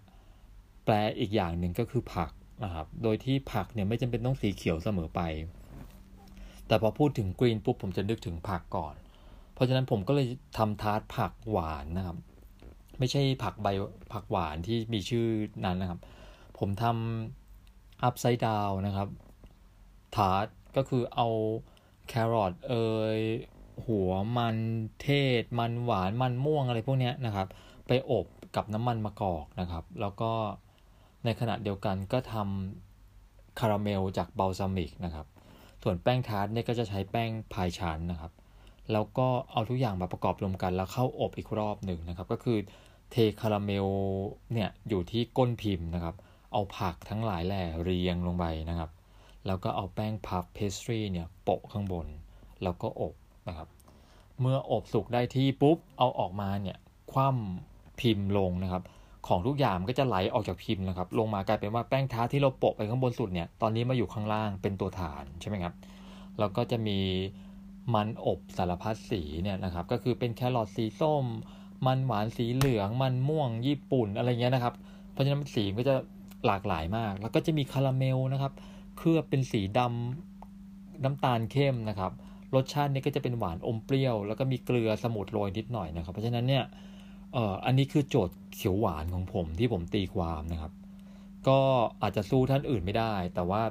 แปลอีกอย่างหนึ่งก็คือผักนะครับ โดยที่ผักเนี่ยไม่จำเป็นต้องสีเขียวเสมอไป แต่พอพูดถึง green ปุ๊บผมจะนึกถึงผักก่อน เพราะฉะนั้นผมก็เลยทำทาร์ตผักหวานนะครับ ไม่ใช่ผักใบผักหวานที่มีชื่อนั้นนะครับ ผมทำ upside down นะครับทาร์ตก็คือเอาแครอทเอย หัวมันเทศ มันหวานมันม่วงอะไรพวกนี้นะครับ ไปอบกับน้ำมันมะกอกนะครับ แล้วก็ในขณะเดียวกันก็ทำคาราเมลจาก balsamic นะครับ ส่วนแป้งทาร์ตเนี่ยก็จะใช้แป้งพายชั้นนะครับ แล้วก็เอาทุกอย่างมาประกอบรวมกัน แล้วเข้าอบอีกรอบหนึ่งนะครับ ก็คือเทคาราเมลเนี่ยอยู่ที่ก้นพิมพ์นะครับ เอาผักทั้งหลายแหล่เรียงลงไปนะครับ แล้วก็เอาแป้ง puff pastry เนี่ยโปะข้างบน แล้วก็อบ นะครับ เมื่ออบสุกได้ที่ปุ๊บเอาออกมาเนี่ยคว่ำพิมพ์ลงนะครับ ของทุกอย่างก็จะไหลออกจากพิมพ์นะครับ ลงมากลายเป็นว่าแป้งท้าที่เราโปะไปข้างบนสุดเนี่ยตอนนี้มาอยู่ข้างล่างเป็นตัวฐานใช่ไหมครับแล้วก็จะมีมันอบสารพัดสีเนี่ยนะครับ ก็คือเป็นแครอทสีส้ม มันหวานสีเหลือง มันม่วงญี่ปุ่นอะไรเงี้ยนะครับ เพราะฉะนั้นสีก็จะหลากหลายมาก แล้วก็จะมีคาราเมลนะครับ เคลือบเป็นสีดำน้ำตาลเข้มนะครับ รสชาตินี้ก็จะเป็นหวานอมเปรี้ยว แล้วก็มีเกลือสมุนโรยนิดหน่อยนะครับ เพราะฉะนั้นเนี่ยเอ่ออันนี้คือโจทย์เขียวหวานของผมที่ผมตีความนะครับ ก็อาจจะสู้ท่านอื่นไม่ได้ แต่ว่า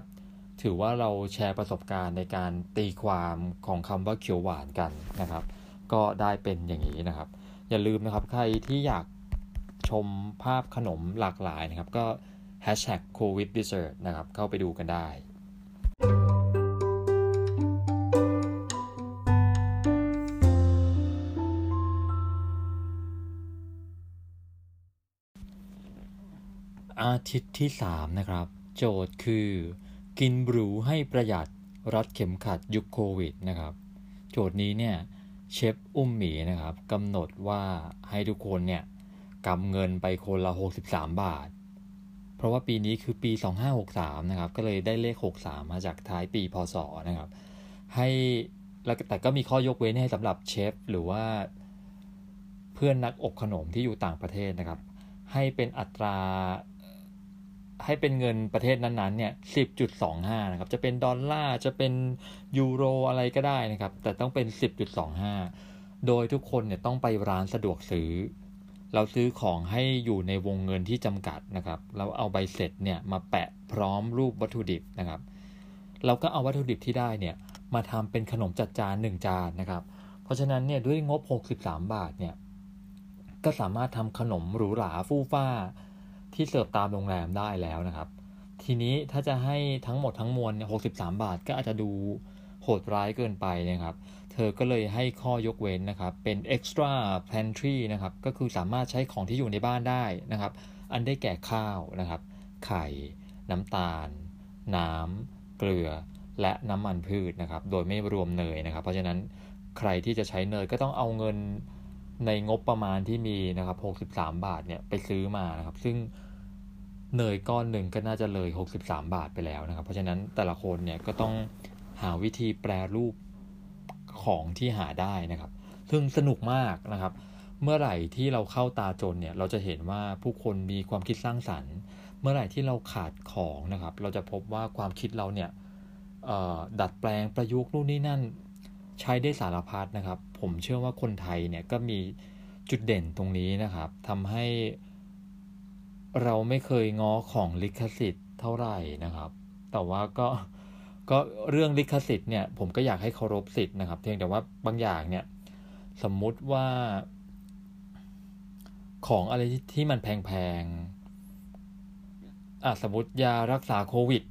ถือว่าเราแชร์ประสบการณ์ในการตีความของคำว่าเขียวหวานกันนะครับ ก็ได้เป็นอย่างนี้นะครับ อย่าลืมนะครับใครที่อยากชมภาพขนมหลากหลายนะครับ ก็ hashtag covid dessert นะครับ เข้าไปดูกันได้ อาทิตย์ที่ 3 นะครับ โจทย์คือ กินบรูให้ประหยัดรัดเข็มขัดยุคโควิดนะครับ โจทย์นี้เนี่ยเชฟอุ้มหมีนะครับกำหนดว่าให้ทุกคนเนี่ยกำเงินไปคนละ 63 บาท เพราะว่าปีนี้คือปี 2563 นะครับ ก็เลยได้เลข 63 มาจากท้ายปีพศนะครับ ให้แล้วแต่ก็มีข้อยกเว้นให้สำหรับเชฟหรือว่า เพื่อนนักอบขนมที่อยู่ต่างประเทศนะครับ ให้เป็นอัตรา ให้เป็นเงินประเทศนั้นๆเนี่ย10.25 นะครับ จะเป็นดอลลาร์ จะเป็นยูโรอะไรก็ได้นะครับ แต่ต้องเป็น 10.25 โดยทุกคนเนี่ยต้องไปร้านสะดวกซื้อ เราซื้อของให้อยู่ในวงเงินที่จำกัดนะครับเราเอาใบเสร็จเนี่ยมาแปะพร้อมรูปวัตถุดิบนะครับ เราก็เอาวัตถุดิบที่ได้เนี่ยมาทำเป็นขนมจัดจานหนึ่งจานนะครับ เพราะฉะนั้นเนี่ยด้วยงบ 63 บาทเนี่ย ก็สามารถทำขนมหรูหราฟู่ฟ้า ที่เสิร์ฟตามโรงแรมได้แล้วนะครับ ทีนี้ถ้าจะให้ทั้งหมดทั้งมวลเนี่ย63 บาทก็อาจจะดูโหดร้ายเกินไปนะครับ เธอก็เลยให้ข้อยกเว้นนะครับ เป็น extra pantry นะครับ ก็คือสามารถใช้ของที่อยู่ในบ้านได้นะครับ อันได้แก่ข้าวนะครับ ไข่ น้ำตาล น้ำ เกลือ และน้ำมันพืชนะครับ โดยไม่รวมเนยนะครับ เพราะฉะนั้นใครที่จะใช้เนยก็ต้องเอาเงินในงบประมาณที่มีนะครับ 63 บาทเนี่ยไปซื้อมานะครับ ซึ่ง เนยก้อนหนึ่งก็น่าจะเลย 63 บาทไปแล้วนะครับ เพราะฉะนั้นแต่ละคนเนี่ยก็ต้องหาวิธีแปรรูปของที่หาได้นะครับ ซึ่งสนุกมากนะครับ เมื่อไหร่ที่เราเข้าตาจนเนี่ยเราจะเห็นว่าผู้คนมีความคิดสร้างสรรค์ เมื่อไหร่ที่เราขาดของนะครับ เราจะพบว่าความคิดเราเนี่ยดัดแปลงประยุกต์นู่นนี่นั่นใช้ได้สารพัดนะครับ ผมเชื่อว่าคนไทยเนี่ยก็มีจุดเด่นตรงนี้นะครับทำให้ เราไม่เคยง้อของลิขสิทธิ์เท่าไหร่นะครับ แต่ว่าก็ก็เรื่องลิขสิทธิ์เนี่ยผมก็อยากให้เคารพสิทธิ์นะครับ เพียงแต่ว่าบางอย่างเนี่ยสมมุติว่าของอะไรที่มันแพงๆอะสมมติยารักษาโควิด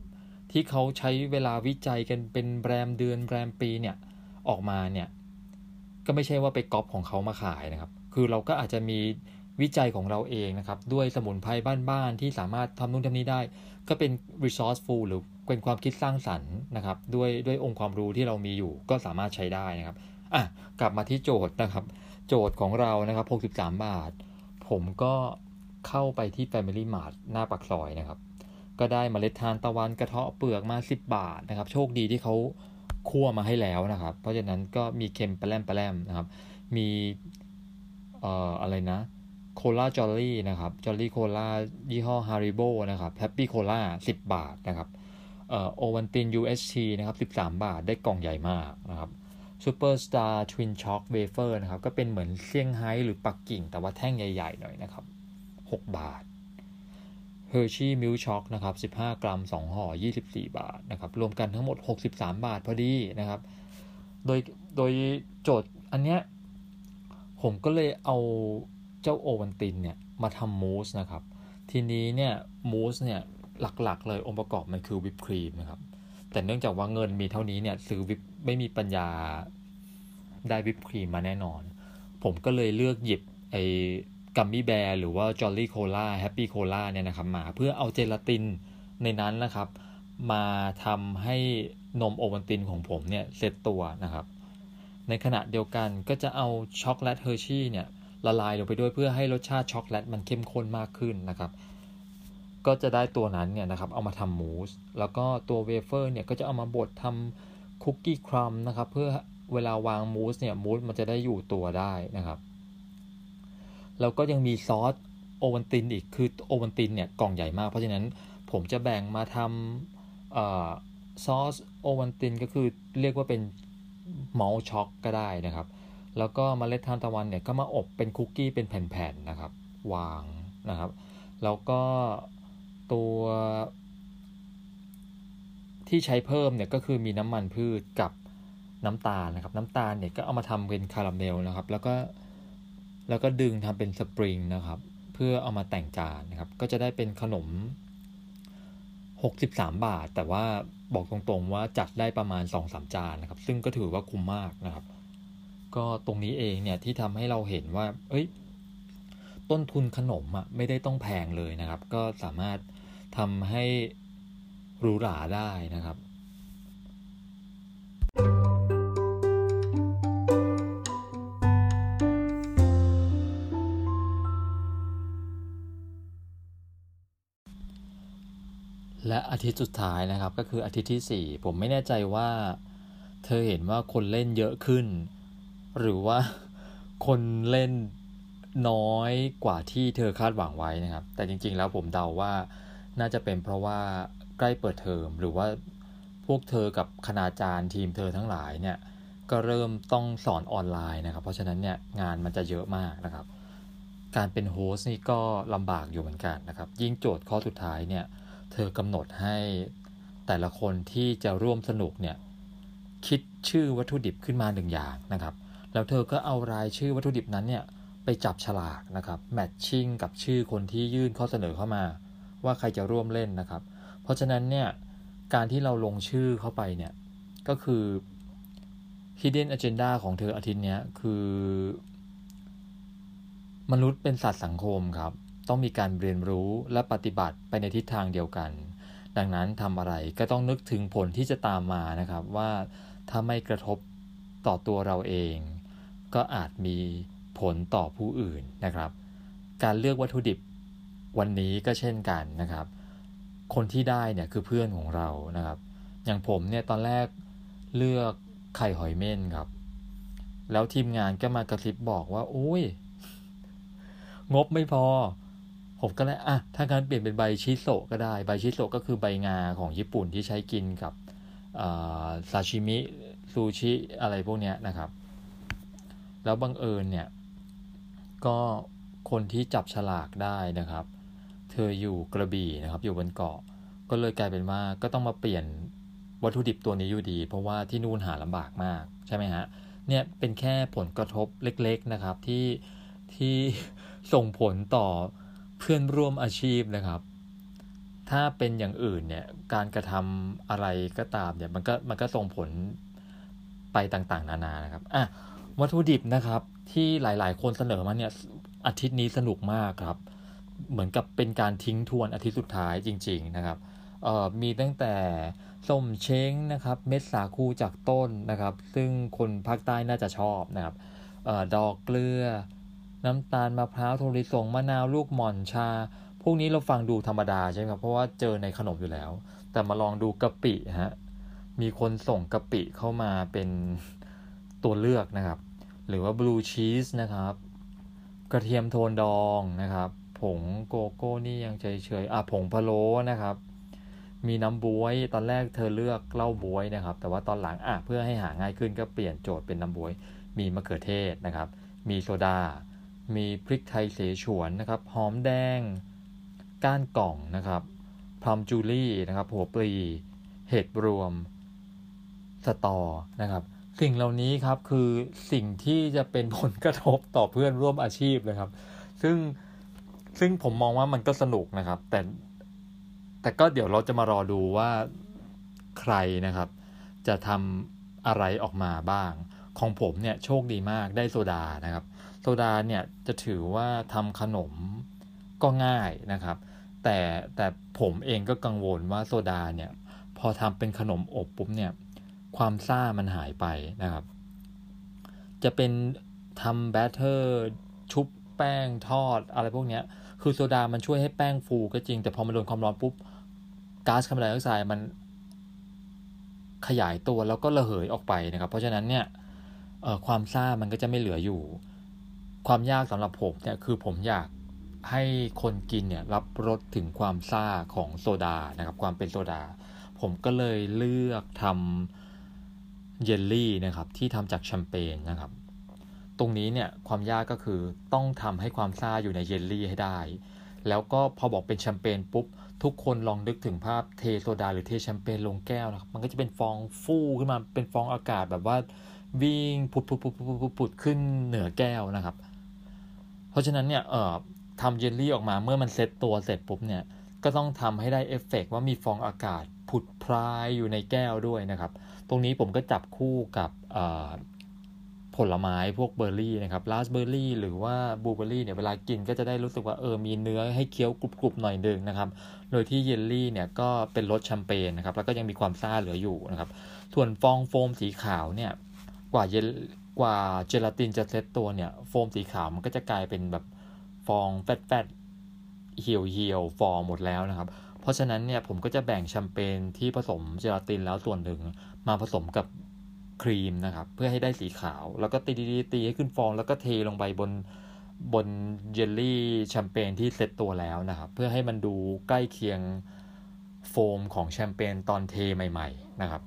ที่เขาใช้เวลาวิจัยกันเป็นแรมเดือนแรมปีเนี่ยออกมาเนี่ยก็ไม่ใช่ว่าไปก๊อปของเขามาขายนะครับ คือเราก็อาจจะมี วิจัยของเราเองนะครับ ด้วยสมุนไพรบ้านๆที่สามารถทำนู่นทำนี้ได้ ก็เป็น resourceful หรือเป็นความคิดสร้างสรรค์นะครับ ด้วยด้วยองค์ความรู้ที่เรามีอยู่ก็สามารถใช้ได้นะครับอะกลับมาที่โจทย์นะครับ โจทย์ของเรานะครับ 63 บาท ผมก็เข้าไปที่ Family Mart หน้าปากซอยนะครับ ก็ได้มเมล็ดทานตะวันกระเทาะเปลือกมา 10 บาทนะครับ โชคดีที่เขาคั่วมาให้แล้วนะครับ เพราะฉะนั้นก็มีเค็มแปร่มแปร่มนะครับ มีเอ่ออะไรนะ ลาจอลลี่นะครับจอลลี่โคลายี่ห้อฮาริโบนะครับแฮปปี้โคลา10 บาทนะครับเอ่อโอวันติน UST นะครับ13 บาทได้กล่องใหญ่มากนะครับซูเปอร์สตาร์ทวินช็อกเวเฟอร์นะครับก็เป็นเหมือนเซี่ยงไฮ้หรือปักกิ่ง แต่ว่าแท่งใหญ่ๆหน่อยนะครับ 6 บาทเฮอร์ชี่มิลช็อกนะครับ15 กรัม 2 ห่อ 24 บาทนะครับรวมกันทั้งหมด 63 บาทพอดีนะครับ โดยโดยโจทย์อันเนี้ยผมก็เลยเอา เจ้าโอวัลตินเนี่ยมาทำมูสนะครับ ทีนี้เนี่ยมูสเนี่ยหลักๆ เลยองค์ประกอบมันคือวิปครีมนะครับ แต่เนื่องจากว่าเงินมีเท่านี้เนี่ยซื้อวิปไม่มีปัญญาได้วิปครีมมาแน่นอน ผมก็เลยเลือกหยิบไอ้ gummy bear หรือว่า Jolly Cola Happy Cola เนี่ยนะครับมาเพื่อเอาเจลาตินในนั้นนะครับ มาทำให้นมโอวัลตินของผมเนี่ยเซตตัวนะครับ ในขณะเดียวกันก็จะเอาช็อกโกแลต Hershey เนี่ย ละลายลงไปด้วยเพื่อให้รสชาติช็อกโกแลตมันเข้มข้นมากขึ้นนะครับ ก็จะได้ตัวนั้นเนี่ยนะครับเอามาทำมูส แล้วก็ตัวเวเฟอร์เนี่ยก็จะเอามาบดทำ cookie crumb นะครับเพื่อเวลาวางมูสเนี่ยมูสมันจะได้อยู่ตัวได้นะครับ แล้วก็ยังมีซอสโอวันตินอีกคือโอวันตินเนี่ยกล่องใหญ่มาก เพราะฉะนั้นผมจะแบ่งมาทำซอสโอวันตินก็คือเรียกว่าเป็นมอลช็อกก็ได้นะครับ แล้วก็มเมล็ดทานตะวันเนี่ยก็มาอบเป็นคุกกี้เป็นแผ่นๆนะครับ วางนะครับ แล้วก็ตัวที่ใช้เพิ่มเนี่ยก็คือมีน้ำมันพืชกับน้ำตาลนะครับ น้ำตาลเนี่ยก็เอามาทำเป็นคาราเมลนะครับ แล้วก็แล้วก็ดึงทำเป็นสปริงนะครับ เพื่อเอามาแต่งจานนะครับ ก็จะได้เป็นขนม 63 บาท แต่ว่าบอกตรงๆว่าจัดได้ประมาณ 2-3 จานนะครับ ซึ่งก็ถือว่าคุ้มมากนะครับ ก็ตรงนี้เองเนี่ยที่ทำให้เราเห็นว่า เอ้ย ต้นทุนขนมอะ่ะไม่ได้ต้องแพงเลยนะครับ ก็สามารถทำให้หรูหราได้นะครับและอาทิตย์สุดท้ายนะครับก็คืออาทิตย์ที่ 4 ผมไม่แน่ใจว่า เธอเห็นว่าคนเล่นเยอะขึ้น หรือว่าคนเล่นน้อยกว่าที่เธอคาดหวังไว้นะครับ แต่จริง ๆ แล้วผมเดาว่าน่าจะเป็นเพราะว่าใกล้เปิดเทอมหรือว่าพวกเธอกับคณาจารย์ทีมเธอทั้งหลายเนี่ยก็เริ่มต้องสอนออนไลน์นะครับ เพราะฉะนั้นเนี่ยงานมันจะเยอะมากนะครับ การเป็นโฮสต์นี่ก็ลำบากอยู่เหมือนกันนะครับ ยิ่งโจทย์ข้อสุดท้ายเนี่ยเธอกำหนดให้แต่ละคนที่จะร่วมสนุกเนี่ยคิดชื่อวัตถุดิบขึ้นมาหนึ่งอย่างนะครับ แล้วเธอก็เอารายชื่อวัตถุดิบนั้นเนี่ยไปจับฉลากนะครับแมทชิ่งกับชื่อคนที่ยื่นข้อเสนอเข้ามา ว่าใครจะร่วมเล่นนะครับ เพราะฉะนั้นเนี่ยการที่เราลงชื่อเข้าไปเนี่ยก็คือ hidden agenda ของเธออาทิตย์นี้คือ มนุษย์เป็นสัตว์สังคมครับ ต้องมีการเรียนรู้และปฏิบัติไปในทิศทางเดียวกัน ดังนั้นทำอะไรก็ต้องนึกถึงผลที่จะตามมานะครับว่าถ้าไม่กระทบต่อตัวเราเอง ก็อาจมีผลต่อผู้อื่นนะครับ การเลือกวัตถุดิบวันนี้ก็เช่นกันนะครับ คนที่ได้เนี่ยคือเพื่อนของเรานะครับ อย่างผมเนี่ยตอนแรกเลือกไข่หอยเม่นครับ แล้วทีมงานก็มากระซิบบอกว่า โอ้ย งบไม่พอ ผมก็เลยอะ ถ้าการเปลี่ยนเป็นใบชิโซก็ได้ ใบชิโซก็คือใบงาของญี่ปุ่นที่ใช้กินกับซาชิมิซูชิอะไรพวกเนี้ยนะครับ แล้วบังเอิญเนี่ยก็คนที่จับฉลากได้นะครับ เธออยู่กระบี่นะครับ อยู่บนเกาะ ก็เลยกลายเป็นว่าก็ต้องมาเปลี่ยนวัตถุดิบตัวนี้อยู่ดี เพราะว่าที่นู่นหาลำบากมากใช่ไหมฮะเนี่ยเป็นแค่ผลกระทบเล็กๆนะครับที่ที่ส่งผลต่อเพื่อนร่วมอาชีพนะครับ ถ้าเป็นอย่างอื่นเนี่ยการกระทำอะไรก็ตามเนี่ยมันก็มันก็ส่งผลไปต่างๆ นานานะครับอะ วัตถุดิบนะครับ ที่หลาย ๆ คนเสนอมาเนี่ยอาทิตย์นี้สนุกมากครับ เหมือนกับเป็นการทิ้งทวนอาทิตย์สุดท้ายจริง ๆ นะครับมีตั้งแต่ส้มเช้งนะครับ เม็ดสาคูจากต้นนะครับ ซึ่งคนภาคใต้น่าจะชอบนะครับออดอกเกลือ น้ำตาลมะพร้าวโทริสงมะนาวลูกหม่อนชา พวกนี้เราฟังดูธรรมดาใช่ไหมครับ เพราะว่าเจอในขนมอยู่แล้ว แต่มาลองดูกะปิฮะมีคนส่งกะปิเข้ามาเป็นตัวเลือกนะครับ หรือว่าบลูชีสนะครับ กระเทียมโทนดองนะครับ ผงโกโก้นี่ยังเฉยๆอะผงพะโล้นะครับ มีน้ำบวยตอนแรกเธอเลือกเหล้าบวยนะครับ แต่ว่าตอนหลังอะเพื่อให้หาง่ายขึ้นก็เปลี่ยนโจทย์เป็นน้ำบวย มีมะเขือเทศนะครับ มีโซดา มีพริกไทยเสฉวนนะครับ หอมแดง ก้านกล่องนะครับพลัมจูลี่นะครับ หัวปลี เห็ดรวม สตอนะครับ สิ่งเหล่านี้ครับคือสิ่งที่จะเป็นผลกระทบต่อเพื่อนร่วมอาชีพนะครับ ซึ่งซึ่งผมมองว่ามันก็สนุกนะครับ แต่แแต่ก็เดี๋ยวเราจะมารอดูว่าใครนะครับ จะทำอะไรออกมาบ้าง ของผมเนี่ยโชคดีมากได้โซดานะครับ โซดาเนี่ยจะถือว่าทำขนมก็ง่ายนะครับ แต่แต่ผมเองก็กังวลว่าโซดาเนี่ยพอทำเป็นขนมอบปุ๊บเนี่ย ความซ่ามันหายไปนะครับ จะเป็นทำแบตเตอร์ชุบแป้งทอดอะไรพวกเนี้ย คือโซดามันช่วยให้แป้งฟูก็จริง แต่พอมันโดนความร้อนปุ๊บก๊าซคาร์บอนไดออกไซด์มันขยายตัวแล้วก็ระเหยออกไปนะครับ เพราะฉะนั้นเนี่ยความซ่ามันก็จะไม่เหลืออยู่ ความยากสำหรับผมเนี่ยคือผมอยากให้คนกินเนี่ยรับรสถึงความซ่าของโซดานะครับ ความเป็นโซดา ผมก็เลยเลือกทำ เยลลี่นะครับที่ทำจากแชมเปญนะครับ ตรงนี้เนี่ยความยากก็คือต้องทำให้ความซ่าอยู่ในเยลลี่ให้ได้ แล้วก็พอบอกเป็นแชมเปญปุ๊บ ทุกคนลองนึกถึงภาพเทโซดาหรือเทแชมเปญลงแก้วนะครับ มันก็จะเป็นฟองฟู่ขึ้นมาเป็นฟองอากาศแบบว่าวิ่งผุดผุดผุดผุดผุดขึ้นเหนือแก้วนะครับ เพราะฉะนั้นเนี่ยเอ่อทำเยลลี่ออกมาเมื่อมันเซตตัวเสร็จปุ๊บเนี่ยก็ต้องทำให้ได้เอฟเฟกว่ามีฟองอากาศผุดพรายอยู่ในแก้วด้วยนะครับ ตรงนี้ผมก็จับคู่กับผลไม้พวกเบอร์รี่นะครับราสเบอร์รี่หรือว่าบลูเบอร์รี่เนี่ยเวลากินก็จะได้รู้สึกว่าเออมีเนื้อให้เคี้ยวกรุบๆหน่อยนึงนะครับ โดยที่เยลลี่เนี่ยก็เป็นรสแชมเปญนะครับ แล้วก็ยังมีความซ่าเหลืออยู่นะครับส่วนฟองโฟมสีขาวเนี่ยกว่าเยลกว่าเจลาตินจะเซตตัวเนี่ยโฟมสีขาวมันก็จะกลายเป็นแบบฟองแฟตๆเหี่ยวเหี่ยวฟองหมดแล้วนะครับ เพราะฉะนั้นเนี่ยผมก็จะแบ่งแชมเปญที่ผสมเจลาตินแล้วส่วนหนึ่ง มาผสมกับครีมนะครับ เพื่อให้ได้สีขาว แล้วก็ตีตีตีให้ขึ้นฟอง แล้วก็เทลงไปบนบนเยลลี่แชมเปญที่เซตตัวแล้วนะครับ เพื่อให้มันดูใกล้เคียงโฟมของแชมเปญตอนเทใหม่ ๆ นะครับ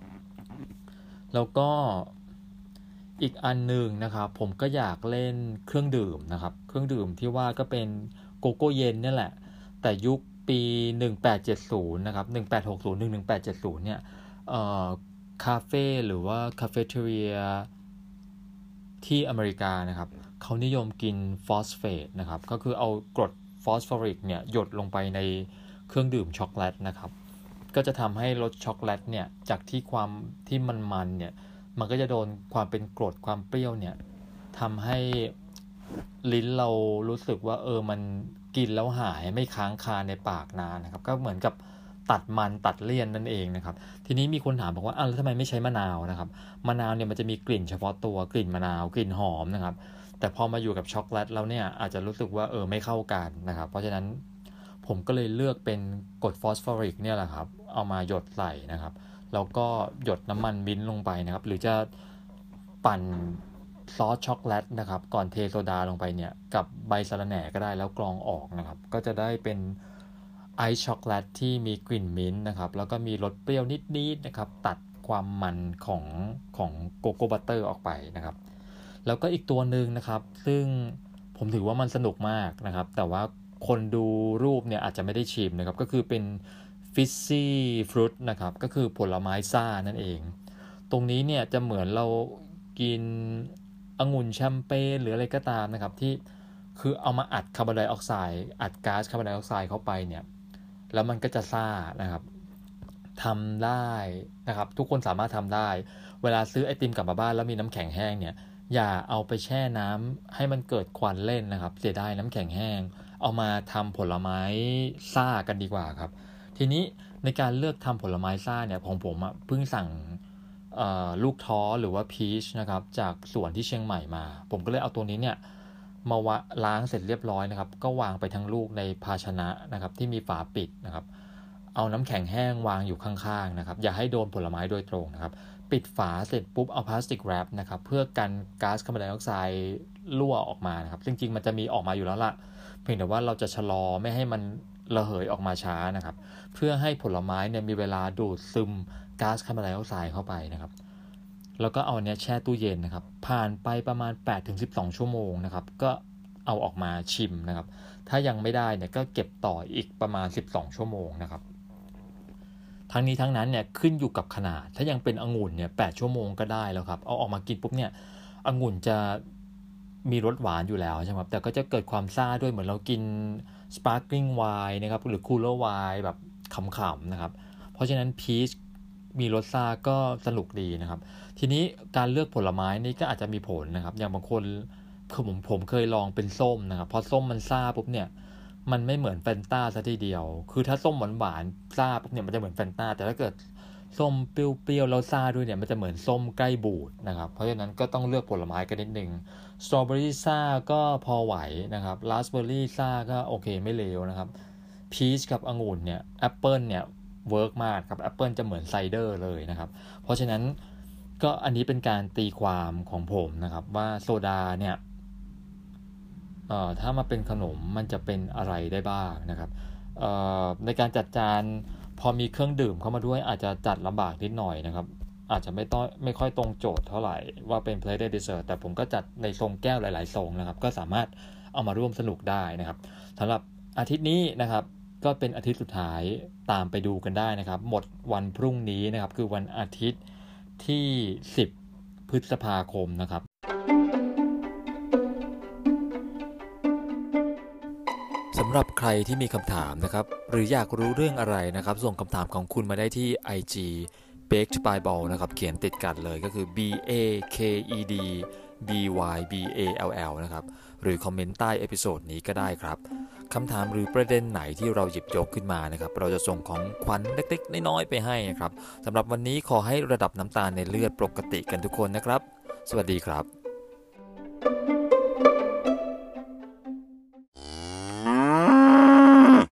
แล้วก็อีกอันหนึ่งนะครับ ผมก็อยากเล่นเครื่องดื่มนะครับ เครื่องดื่มที่ว่าก็เป็นโกโก้เย็นนี่แหละ แต่ยุคปี 1870 นะครับ 1860 1870 เนี่ย คาเฟ่หรือว่าคาเฟ่เทเรียที่อเมริกานะครับเขานิยมกินฟอสเฟตนะครับก็คือเอากรดฟอสฟอริกเนี่ยหยดลงไปในเครื่องดื่มช็อกโกแลตนะครับก็จะทำให้รสช็อกโกแลตเนี่ยจากที่ความที่มันมันเนี่ยมันก็จะโดนความเป็นกรดความเปรี้ยวเนี่ยทำให้ลิ้นเรารู้สึกว่าเออมันกินแล้วหายไม่ค้างคาในปากนานนะครับ ก็เหมือนกับ ตัดมันตัดเลี่ยนนั่นเองนะครับ ทีนี้มีคนถามบอกว่าอ้าวแล้วทำไมไม่ใช้มะนาวนะครับ มะนาวเนี่ยมันจะมีกลิ่นเฉพาะตัวกลิ่นมะนาวกลิ่นหอมนะครับ แต่พอมาอยู่กับช็อกโกแลตแล้วเนี่ยอาจจะรู้สึกว่าเออไม่เข้ากันนะครับ เพราะฉะนั้นผมก็เลยเลือกเป็นกรดฟอสฟอริกเนี่ยแหละครับ เอามาหยดใส่นะครับ แล้วก็หยดน้ำมันมิ้นท์ลงไปนะครับ หรือจะปั่นซอสช็อกโกแลตนะครับ ก่อนเทโซดาลงไปเนี่ย กับใบสะระแหน่ก็ได้แล้วกรองออกนะครับ ก็จะได้เป็น ไอซ์ช็อกโกแลตที่มีกลิ่นมิ้นท์นะครับ แล้วก็มีรสเปรี้ยวนิดๆนะครับ ตัดความมันของของ cocoa butter ออกไปนะครับ แล้วก็อีกตัวหนึ่งนะครับ ซึ่งผมถือว่ามันสนุกมากนะครับ แต่ว่าคนดูรูปเนี่ยอาจจะไม่ได้ชิมนะครับ ก็คือเป็น fizzy fruit นะครับ ก็คือผลไม้ซ่านั่นเอง ตรงนี้เนี่ยจะเหมือนเรากินองุ่นแชมเปญหรืออะไรก็ตามนะครับที่คือเอามาอัดคาร์บอนไดออกไซด์อัดก๊าซคาร์บอนไดออกไซด์เข้าไปเนี่ย แล้วมันก็จะซ่านะครับทำได้นะครับ ทุกคนสามารถทำได้ เวลาซื้อไอติมกลับมาบ้านแล้วมีน้ำแข็งแห้งเนี่ย อย่าเอาไปแช่น้ำให้มันเกิดควันเล่นนะครับ เสียดายน้ำแข็งแห้ง เอามาทำผลไม้ซ่ากันดีกว่าครับ ทีนี้ในการเลือกทำผลไม้ซ่าเนี่ยของผมอะเพิ่งสั่งลูกท้อหรือว่าพีชนะครับจากสวนที่เชียงใหม่มา ผมก็เลยเอาตัวนี้เนี่ย มาวะล้างเสร็จเรียบร้อยนะครับ ก็วางไปทั้งลูกในภาชนะนะครับ ที่มีฝาปิดนะครับ เอาน้ำแข็งแห้งวางอยู่ข้างๆนะครับ อย่าให้โดนผลไม้โดยตรงนะครับ ปิดฝาเสร็จปุ๊บเอาพลาสติกแรปนะครับ เพื่อกันก๊าซคาร์บอนไดออกไซด์รั่วออกมานะครับ จริงๆมันจะมีออกมาอยู่แล้วล่ะ เพียงแต่ว่าเราจะชะลอไม่ให้มันระเหยออกมาช้านะครับ เพื่อให้ผลไม้เนี่ยมีเวลาดูดซึมก๊าซคาร์บอนไดออกไซด์เข้าไปนะครับ แล้วก็เอาเนี้ยแช่ตู้เย็นนะครับ ผ่านไปประมาณ 8-12 ชั่วโมงนะครับ ก็เอาออกมาชิมนะครับ ถ้ายังไม่ได้เนี่ยก็เก็บต่ออีกประมาณ 12 ชั่วโมงนะครับ ทั้งนี้ทั้งนั้นเนี่ยขึ้นอยู่กับขนาด ถ้ายังเป็นองุ่นเนี่ย8ชั่วโมงก็ได้แล้วครับ เอาออกมากินปุ๊บเนี่ยองุ่นจะมีรสหวานอยู่แล้วใช่ไหมครับแต่ก็จะเกิดความซ่าด้วยเหมือนเรากิน sparkling wine นะครับ หรือ cooler wine แบบขำๆนะครับ เพราะฉะนั้นพีชมีรสซ่าก็สนุกดีนะครับ ทีนี้การเลือกผลไม้นี่ก็อาจจะมีผลนะครับ อย่างบางคนคือผมผมเคยลองเป็นส้มนะครับ พอส้มมันซ่าปุ๊บเนี่ย มันไม่เหมือนแฟนตาซะทีเดียว คือถ้าส้มหวานหวานซ่าปุ๊บเนี่ยมันจะเหมือนแฟนตาแต่ถ้าเกิดส้มเปรี้ยวๆแล้วซ่าด้วยเนี่ยมันจะเหมือนส้มใกล้บูดนะครับ เพราะฉะนั้นก็ต้องเลือกผลไม้กันนิดนึงสตรอเบอรี่ซ่าก็พอไหวนะครับราสเบอรี่ซ่าก็โอเคไม่เลวนะครับพีชกับองุ่นเนี่ยแอปเปิลเนี่ย work มากครับแอปเปิลจะเหมือน cider เลยนะครับ เพราะฉะนั้น ก็อันนี้เป็นการตีความของผมนะครับ ว่าโซดาเนี่ยเอ่อถ้ามาเป็นขนมมันจะเป็นอะไรได้บ้างนะครับเอ่อในการจัดจานพอมีเครื่องดื่มเข้ามาด้วยอาจจะจัดลำบากนิดหน่อยนะครับ อาจจะไม่ต้องไม่ค่อยตรงโจทย์เท่าไหร่ว่าเป็น plated dessert แต่ผมก็จัดในทรงแก้วหลายๆทรงนะครับ ก็สามารถเอามาร่วมสนุกได้นะครับสำหรับอาทิตย์นี้นะครับก็เป็นอาทิตย์สุดท้ายตามไปดูกันได้นะครับ หมดวันพรุ่งนี้นะครับคือวันอาทิตย์ ที่ 10 พฤษภาคมนะครับ สำหรับใครที่มีคำถามนะครับ หรืออยากรู้เรื่องอะไรนะครับ ส่งคำถามของคุณมาได้ที่ IG baked by ball นะครับ เขียนติดกันเลยก็คือ b a k e d b y b a l l นะครับ หรือ comment ใต้ episode นี้ก็ได้ครับคำถามหรือประเด็นไหนที่เราหยิบยกขึ้นมานะครับ เราจะส่งของขวัญเล็กๆ น้อยๆ ไปให้นะครับสำหรับวันนี้ขอให้ระดับน้ำตาลในเลือดปกติกันทุกคนนะครับ สวัสดีครับ thank you